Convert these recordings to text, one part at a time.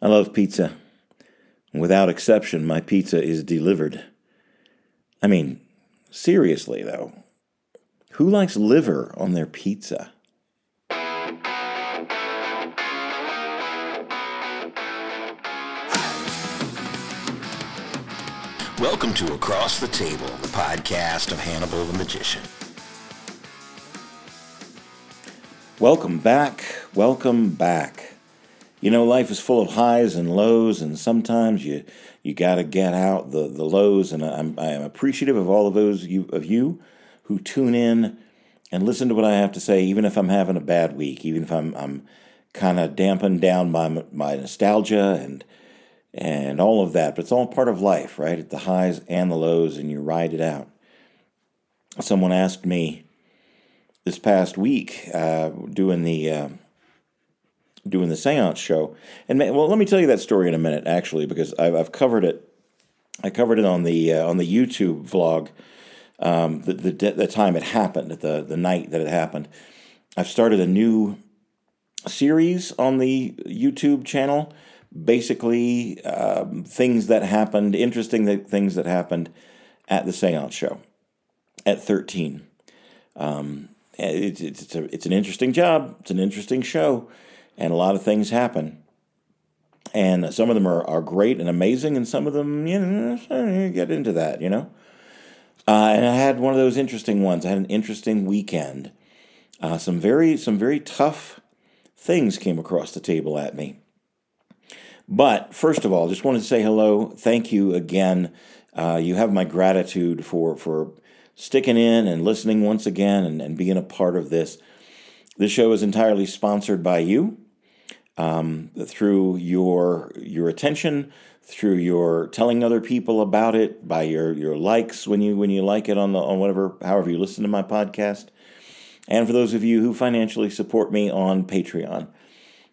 I love pizza. Without exception, my pizza is delivered. I mean, seriously, though, who likes liver on their pizza? Welcome to Across the Table, the podcast of Hannibal the Magician. Welcome back. Welcome back. You know, life is full of highs and lows, and sometimes you you got to get out the, the lows. And I'm I am appreciative of all of those you, of you who tune in and listen to what I have to say, even if I'm having a bad week, even if I'm I'm kind of dampened down by my nostalgia and and all of that. But it's all part of life, right? The highs and the lows, and you ride it out. Someone asked me this past week, uh, doing the uh, doing the seance show. And well, let me tell you that story in a minute, actually, because I've, I've covered it. I covered it on the uh, on the YouTube vlog. Um, the, the the time it happened, the the night that it happened. I've started a new series on the YouTube channel. Basically, um, things that happened, interesting things that happened at the seance show at 13. Um, it's, it's, a, it's an interesting job. It's an interesting show and a lot of things happen. And some of them are, are great and amazing, and some of them, you know, get into that, you know. Uh, and I had one of those interesting ones. I had an interesting weekend. Uh, some very some very tough things came across the table at me. But first of all, just wanted to say hello. Thank you again. Uh, you have my gratitude for for sticking in and listening once again and, and being a part of this. This show is entirely sponsored by you um, through your your attention, through your telling other people about it, by your your likes when you when you like it on the on whatever however you listen to my podcast, and for those of you who financially support me on Patreon.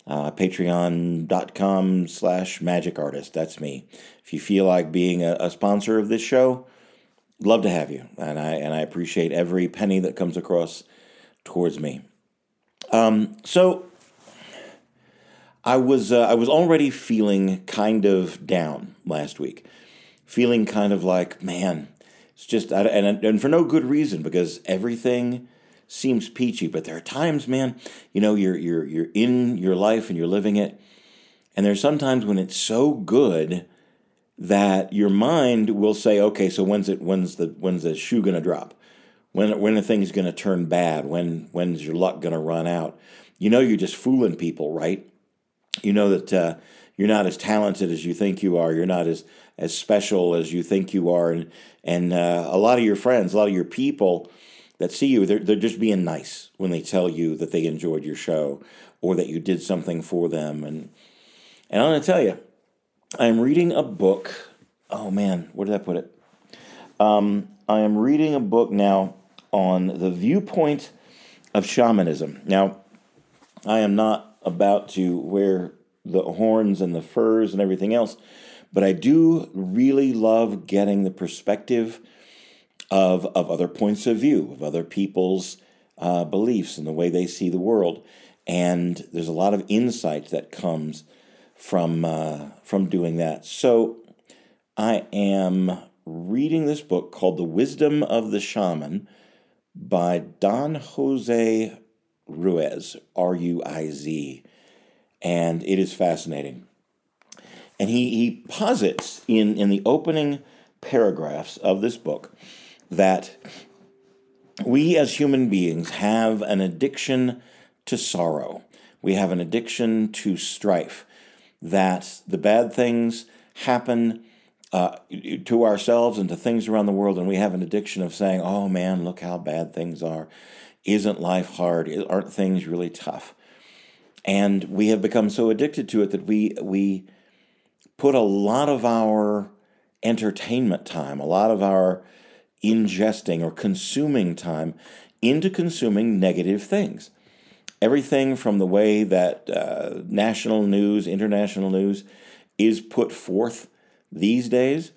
Uh, patreon.com slash magic artist that's me. If you feel like being a, a sponsor of this show love to have you. And i and i appreciate every penny that comes across towards me. Um, so I was uh, I was already feeling kind of down last week, feeling kind of like man, it's just and and for no good reason because everything seems peachy, but there are times, man, you know, you're you're you're in your life and you're living it, and there's sometimes when it's so good that your mind will say, okay, so when's it when's the when's the shoe gonna drop? When when the thing's gonna turn bad? When when's your luck gonna run out? You know, you're just fooling people, right? You know that uh, you're not as talented as you think you are. You're not as as special as you think you are, and and uh, a lot of your friends, a lot of your people that see you, they're they're just being nice when they tell you that they enjoyed your show or that you did something for them. And and I'm to tell you, I'm reading a book. Oh man, where did I put it? Um, I am reading a book now on the viewpoint of shamanism. Now, I am not about to wear the horns and the furs and everything else. But I do really love getting the perspective of, of other points of view, of other people's uh, beliefs and the way they see the world. And there's a lot of insight that comes from uh, from doing that. So I am reading this book called The Wisdom of the Shaman by Don Jose Ruiz, R U I Z, and it is fascinating. And he, he posits in, in the opening paragraphs of this book that we as human beings have an addiction to sorrow. We have an addiction to strife, that the bad things happen uh, to ourselves and to things around the world, and we have an addiction of saying, oh man, look how bad things are. Isn't life hard? Aren't things really tough? And we have become so addicted to it that we we put a lot of our entertainment time, a lot of our ingesting or consuming time into consuming negative things. Everything from the way that uh, national news, international news is put forth these days.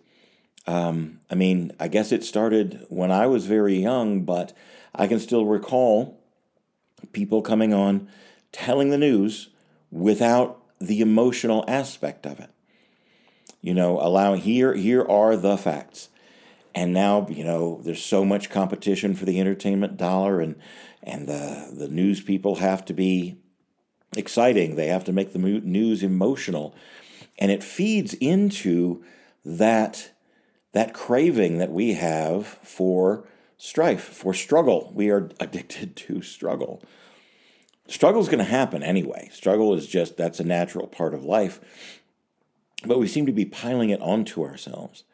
Um, I mean, I guess it started when I was very young, but I can still recall people coming on telling the news without the emotional aspect of it. You know, allowing here here are the facts. And now, you know, there's so much competition for the entertainment dollar and and the the news people have to be exciting. They have to make the news emotional. And it feeds into that that craving that we have for strife, for struggle. We are addicted to struggle. Struggle is going to happen anyway. Struggle is just that's a natural part of life. But we seem to be piling it onto ourselves.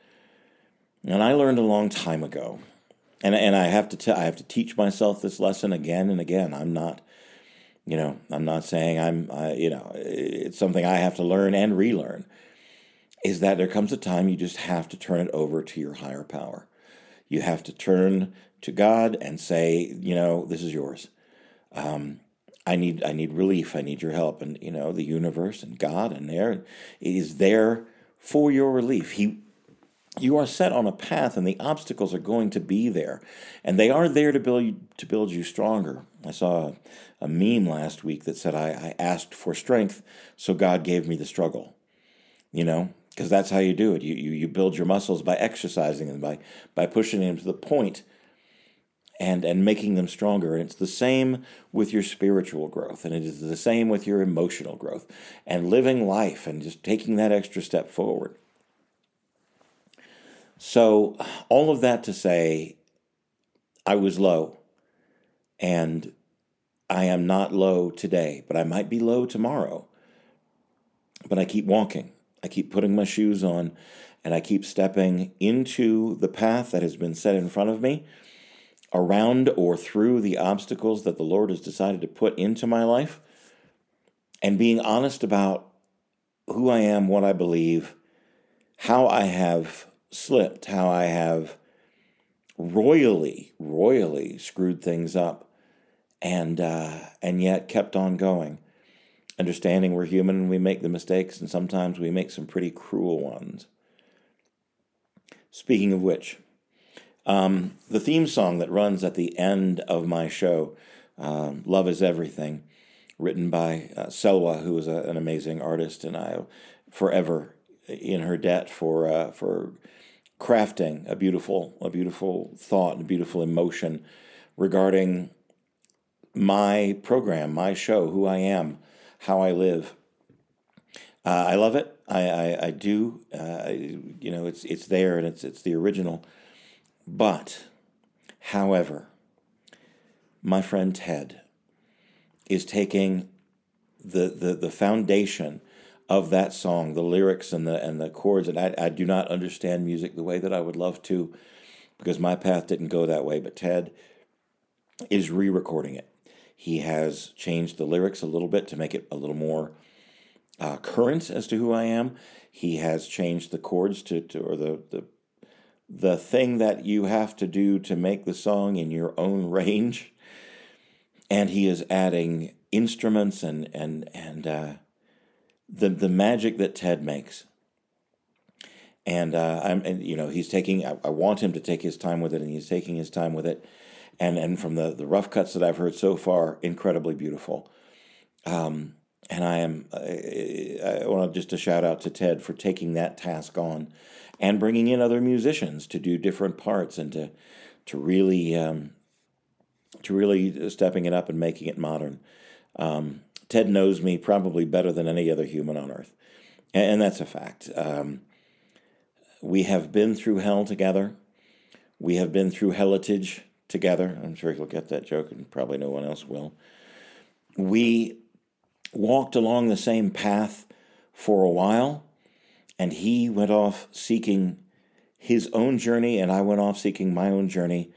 And I learned a long time ago, and, and I have to t- I have to teach myself this lesson again and again. I'm not, you know, I'm not saying I'm, you know, it's something I have to learn and relearn. Is that there comes a time you just have to turn it over to your higher power. You have to turn to God and say, you know, this is yours. Um, I need I need relief. I need your help. And you know, the universe and God and there is there for your relief. He you are set on a path and the obstacles are going to be there. And they are there to build to build you stronger. I saw a, a meme last week that said I, I asked for strength, so God gave me the struggle. You know, because that's how you do it. You, you you build your muscles by exercising them, by by pushing them to the point and and making them stronger. And it's the same with your spiritual growth and it is the same with your emotional growth and living life and just taking that extra step forward. So all of that to say i was low and i am not low today but i might be low tomorrow but i keep walking i keep putting my shoes on and i keep stepping into the path that has been set in front of me around or through the obstacles that the Lord has decided to put into my life and being honest about who I am, what I believe, how I have slipped, how I have royally, royally screwed things up, and uh, and yet kept on going, understanding we're human and we make the mistakes, and sometimes we make some pretty cruel ones. Speaking of which, um, the theme song that runs at the end of my show, um, Love is Everything, written by uh, Selwa, who is a, an amazing artist, and I forever in her debt for uh, for crafting a beautiful a beautiful thought and beautiful emotion regarding my program, my show, who I am, how I live. Uh, I love it. I I, I do. Uh, you know, it's it's there and it's it's the original. But, however, my friend Ted is taking the, the, the foundation of that song, the lyrics and the and the chords, and I, I do not understand music the way that I would love to, because my path didn't go that way. But Ted is re-recording it. He has changed the lyrics a little bit to make it a little more uh, current as to who I am. He has changed the chords to, to or the, the the thing that you have to do to make the song in your own range. And he is adding instruments and and and uh, the the magic that Ted makes. And uh, I'm and you know he's taking. I, I want him to take his time with it, and he's taking his time with it. And and from the the rough cuts that I've heard so far, incredibly beautiful. Um, and I am I, I want just to shout out to Ted for taking that task on and bringing in other musicians to do different parts and to to really um, to really stepping it up and making it modern. Um, Ted knows me probably better than any other human on earth, and, and that's a fact. Um, we have been through hell together. We have been through hellitage together. I'm sure he'll get that joke, and probably no one else will. We walked along the same path for a while, and he went off seeking his own journey, and I went off seeking my own journey.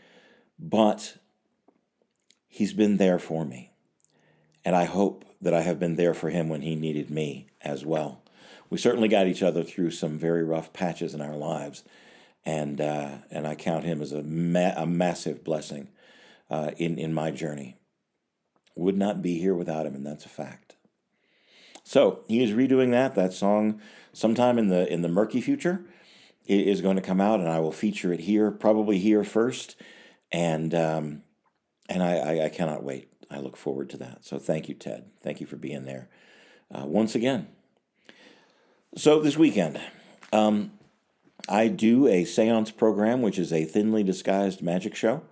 But he's been there for me. And I hope that I have been there for him when he needed me as well. We certainly got each other through some very rough patches in our lives. And, uh, and I count him as a, ma- a massive blessing uh, in, in my journey. Would not be here without him, and that's a fact. So he is redoing that. That song sometime in the in the murky future is going to come out, and I will feature it here, probably here first, and um, and I, I, I cannot wait. I look forward to that. So thank you, Ted. Thank you for being there uh, once again. So this weekend, um, I do a seance program, which is a thinly disguised magic show.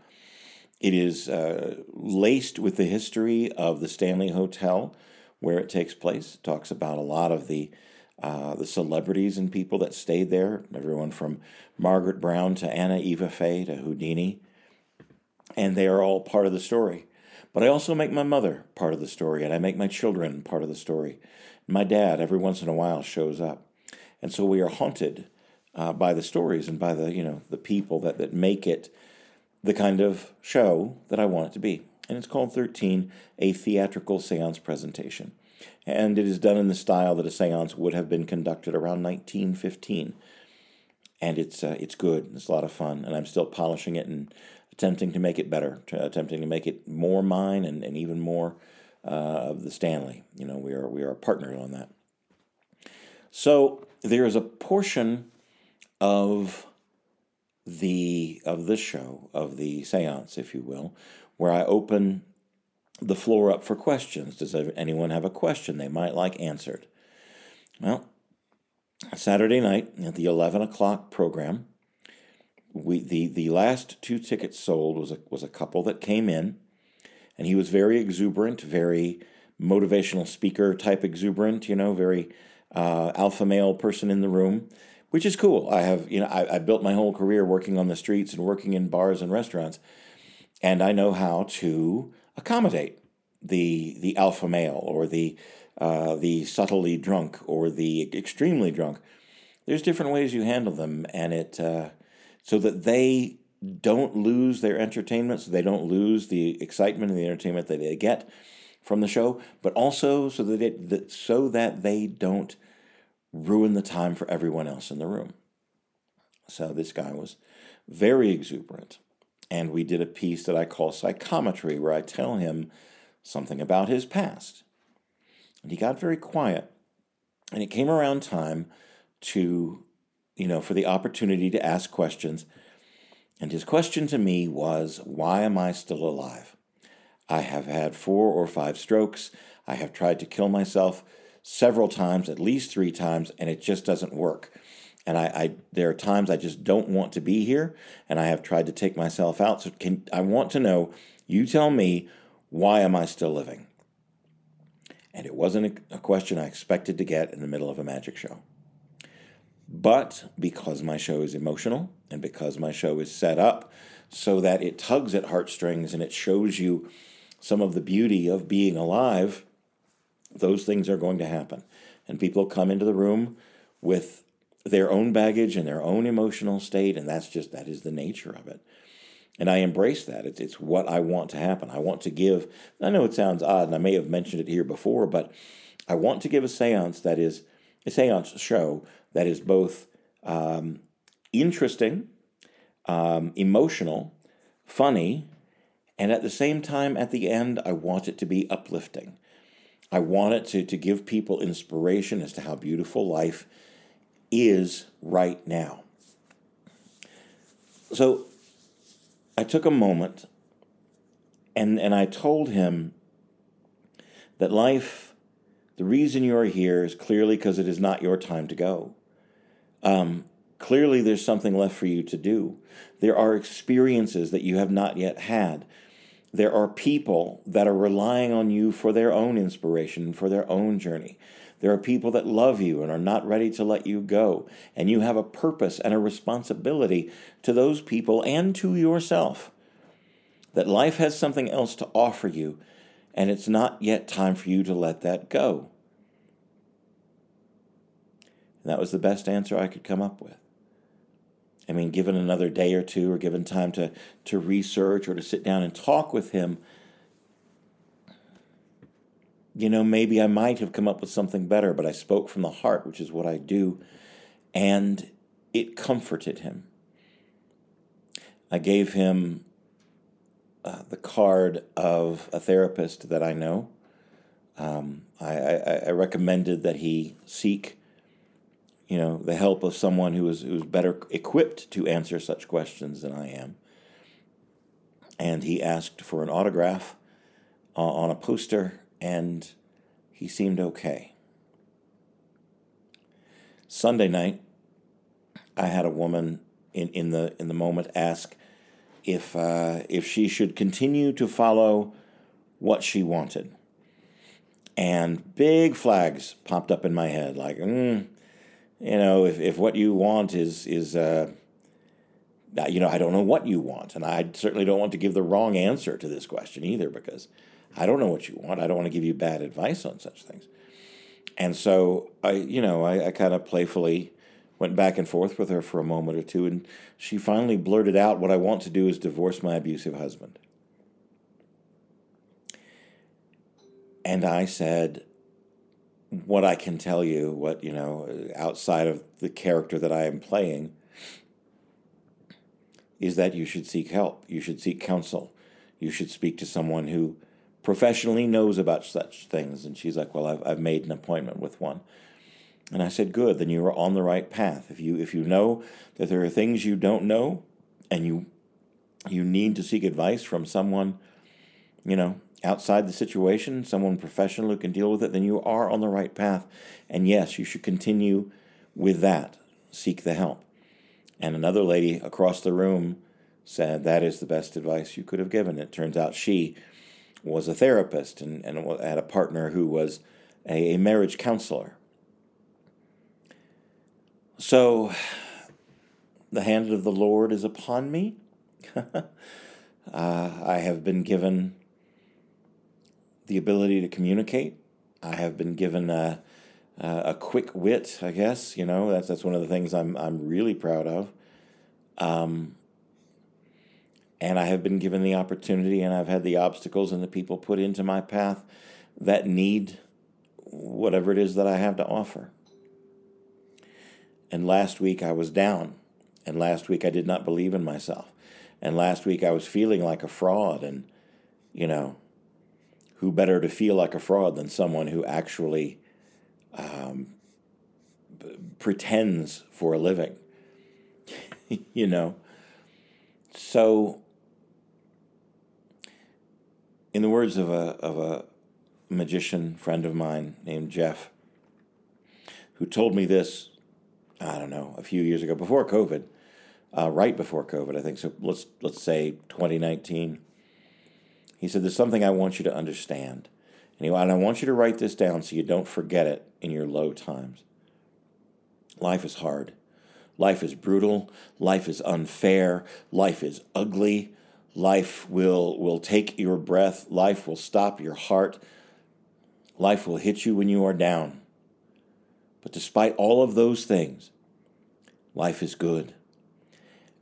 It is uh, laced with the history of the Stanley Hotel, where it takes place. It talks about a lot of the uh, the celebrities and people that stayed there. Everyone from Margaret Brown to Anna Eva Faye to Houdini, and they are all part of the story. But I also make my mother part of the story, and I make my children part of the story. My dad, every once in a while, shows up, and so we are haunted uh, by the stories and by the you know the people that that make it the kind of show that I want it to be. And it's called 13, a theatrical seance presentation. And it is done in the style that a seance would have been conducted around 1915. And it's, uh, it's good, it's a lot of fun, and I'm still polishing it and attempting to make it better, attempting to make it more mine and, and even more uh, of the Stanley. You know, we are, we are partners on that. So there is a portion of the of the show of the séance, if you will, where I open the floor up for questions. Does anyone have a question they might like answered? Well, Saturday night at the eleven o'clock program, we the the last two tickets sold was a was a couple that came in, and he was very exuberant, very motivational speaker type exuberant. You know, very uh, alpha male person in the room which is cool. I have, you know, I, I built my whole career working on the streets and working in bars and restaurants, and I know how to accommodate the the alpha male or the uh, the subtly drunk or the extremely drunk. There's different ways you handle them, and it uh, so that they don't lose their entertainment, so they don't lose the excitement and the entertainment that they get from the show, but also so that it that, so that they don't ruin the time for everyone else in the room. So this guy was very exuberant. And we did a piece that I call psychometry, where I tell him something about his past. And he got very quiet. And it came around time to, you know, for the opportunity to ask questions. And his question to me was, Why am I still alive? I have had four or five strokes. I have tried to kill myself several times, at least three times, and it just doesn't work. And I, I, there are times I just don't want to be here, and I have tried to take myself out. So can I want to know? You tell me, why am I still living? And it wasn't a, a question I expected to get in the middle of a magic show. But because my show is emotional, and because my show is set up so that it tugs at heartstrings and it shows you some of the beauty of being alive, those things are going to happen. And people come into the room with their own baggage and their own emotional state, and that's just that is the nature of it. And I embrace that. It's, it's what I want to happen. I want to give, I know it sounds odd, and I may have mentioned it here before, but I want to give a seance that is a seance show that is both um, interesting, um, emotional, funny, and at the same time, at the end, I want it to be uplifting. I want it to, to give people inspiration as to how beautiful life is right now. So I took a moment and, and I told him that life, the reason you are here is clearly because it is not your time to go. Um, clearly, there's something left for you to do. There are experiences that you have not yet had there are people that are relying on you for their own inspiration, for their own journey. There are people that love you and are not ready to let you go. And you have a purpose and a responsibility to those people and to yourself. That life has something else to offer you, and it's not yet time for you to let that go. And that was the best answer I could come up with. I mean, given another day or two, or given time to, to research or to sit down and talk with him, you know, maybe I might have come up with something better, but I spoke from the heart, which is what I do, and it comforted him. I gave him uh, the card of a therapist that I know. Um, I, I, I recommended that he seek you know, the help of someone who is who's better equipped to answer such questions than I am. And he asked for an autograph uh, on a poster, and he seemed okay. Sunday night, I had a woman in, in the in the moment ask if uh, if she should continue to follow what she wanted, and big flags popped up in my head, like, mm, you know, if, if what you want is is uh, you know, I don't know what you want, and I certainly don't want to give the wrong answer to this question either, because I don't know what you want. I don't want to give you bad advice on such things. And so I, you know, I, I kind of playfully went back and forth with her for a moment or two, and she finally blurted out, What I want to do is divorce my abusive husband. And I said, What I can tell you, what, you know, outside of the character that I am playing, is that you should seek help. You should seek counsel. You should speak to someone who professionally knows about such things. And she's like, Well, I've, I've made an appointment with one. And I said, Good, then you are on the right path. If you if you know that there are things you don't know and you you need to seek advice from someone, you know, outside the situation, someone professional who can deal with it, then you are on the right path. And yes, you should continue with that. Seek the help. And another lady across the room said, That is the best advice you could have given. It turns out she was a therapist and, and had a partner who was a, a marriage counselor. So the hand of the Lord is upon me. uh, I have been given the ability to communicate. I have been given a, a quick wit, I guess. You know, that's that's one of the things I'm I'm really proud of. Um, and I have been given the opportunity, and I've had the obstacles and the people put into my path that need whatever it is that I have to offer. And last week I was down. And last week I did not believe in myself. And last week I was feeling like a fraud. And, you know, who better to feel like a fraud than someone who actually um, b- pretends for a living? you know? So, in the words of a, of a magician friend of mine named Jeff, who told me this I don't know, a few years ago, before COVID, uh, right before COVID, I think. So let's let's say 2019. He said, "There's something I want you to understand, and, and I want you to write this down so you don't forget it in your low times. Life is hard. Life is brutal. Life is unfair. Life is ugly. Life will will take your breath. Life will stop your heart. Life will hit you when you are down." But despite all of those things, life is good.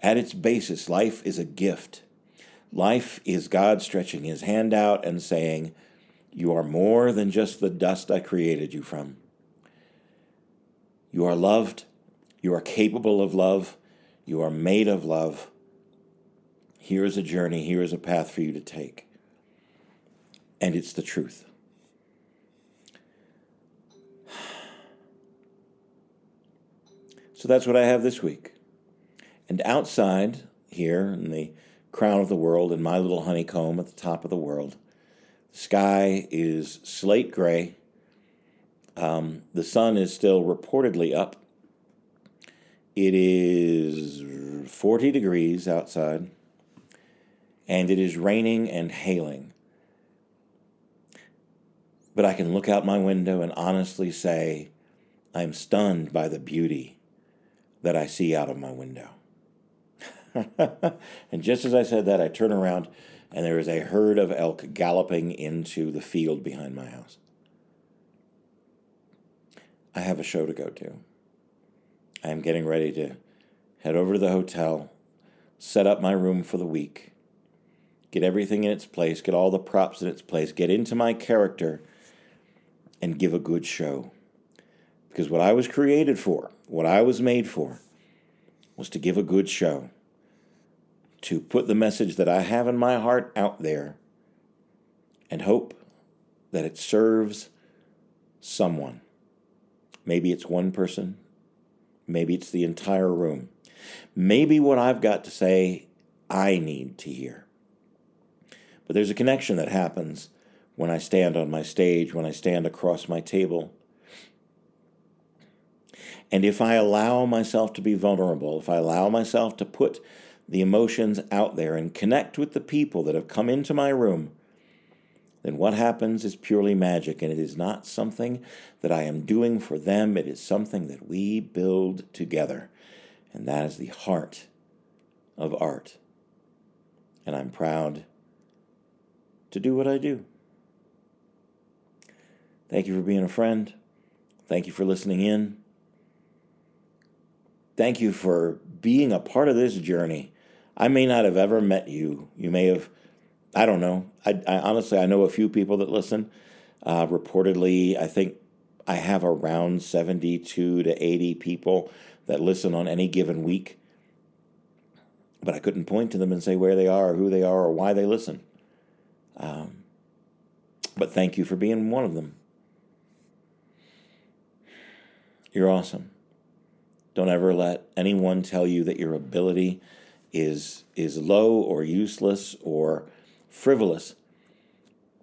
At its basis, life is a gift. Life is God stretching his hand out and saying, You are more than just the dust I created you from. You are loved. You are capable of love. You are made of love. Here is a journey. Here is a path for you to take. And it's the truth. So that's what I have this week. And outside here in the crown of the world, and my little honeycomb at the top of the world, the sky is slate gray. Um, the sun is still reportedly up. It is 40 degrees outside, and it is raining and hailing. But I can look out my window and honestly say, I'm stunned by the beauty that I see out of my window. and just as I said that, I turn around and there is a herd of elk galloping into the field behind my house. I have a show to go to. I am getting ready to head over to the hotel, set up my room for the week, get everything in its place, get all the props in its place, get into my character, and give a good show. Because what I was created for, what I was made for, was to give a good show, to put the message that I have in my heart out there, and hope that it serves someone. Maybe it's one person, maybe it's the entire room. Maybe what I've got to say, I need to hear. But there's a connection that happens when I stand on my stage, when I stand across my table And if I allow myself to be vulnerable, if I allow myself to put the emotions out there and connect with the people that have come into my room, then what happens is purely magic, and it is not something that I am doing for them. It is something that we build together. And that is the heart of art. And I'm proud to do what I do. Thank you for being a friend. Thank you for listening in. Thank you for being a part of this journey. I may not have ever met you. You may have, I don't know. I, I honestly, I know a few people that listen. Uh, reportedly, I think I have around 72 to 80 people that listen on any given week. But I couldn't point to them and say where they are, or who they are, or why they listen. Um, but thank you for being one of them. You're awesome. Don't ever let anyone tell you that your ability is is low or useless or frivolous.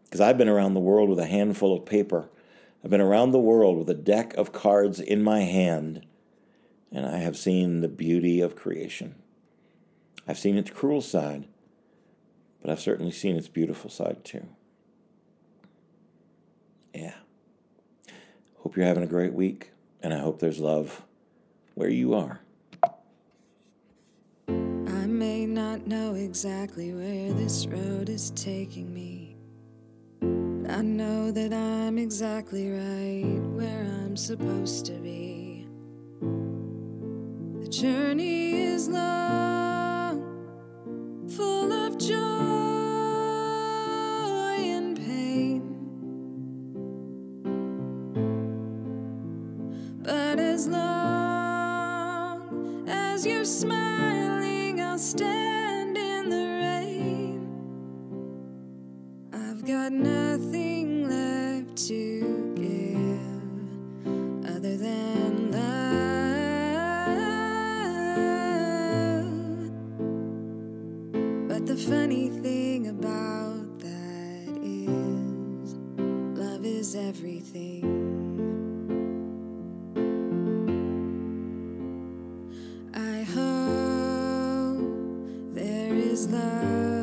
Because I've been around the world with a handful of paper. I've been around the world with a deck of cards in my hand, and I have seen the beauty of creation. I've seen its cruel side, but I've certainly seen its beautiful side too. Yeah. Hope you're having a great week, and I hope there's love where you are. Not know exactly where this road is taking me. But I know that I'm exactly right where I'm supposed to be. The journey is long, full of joy funny thing about that is, love is everything. I hope there is love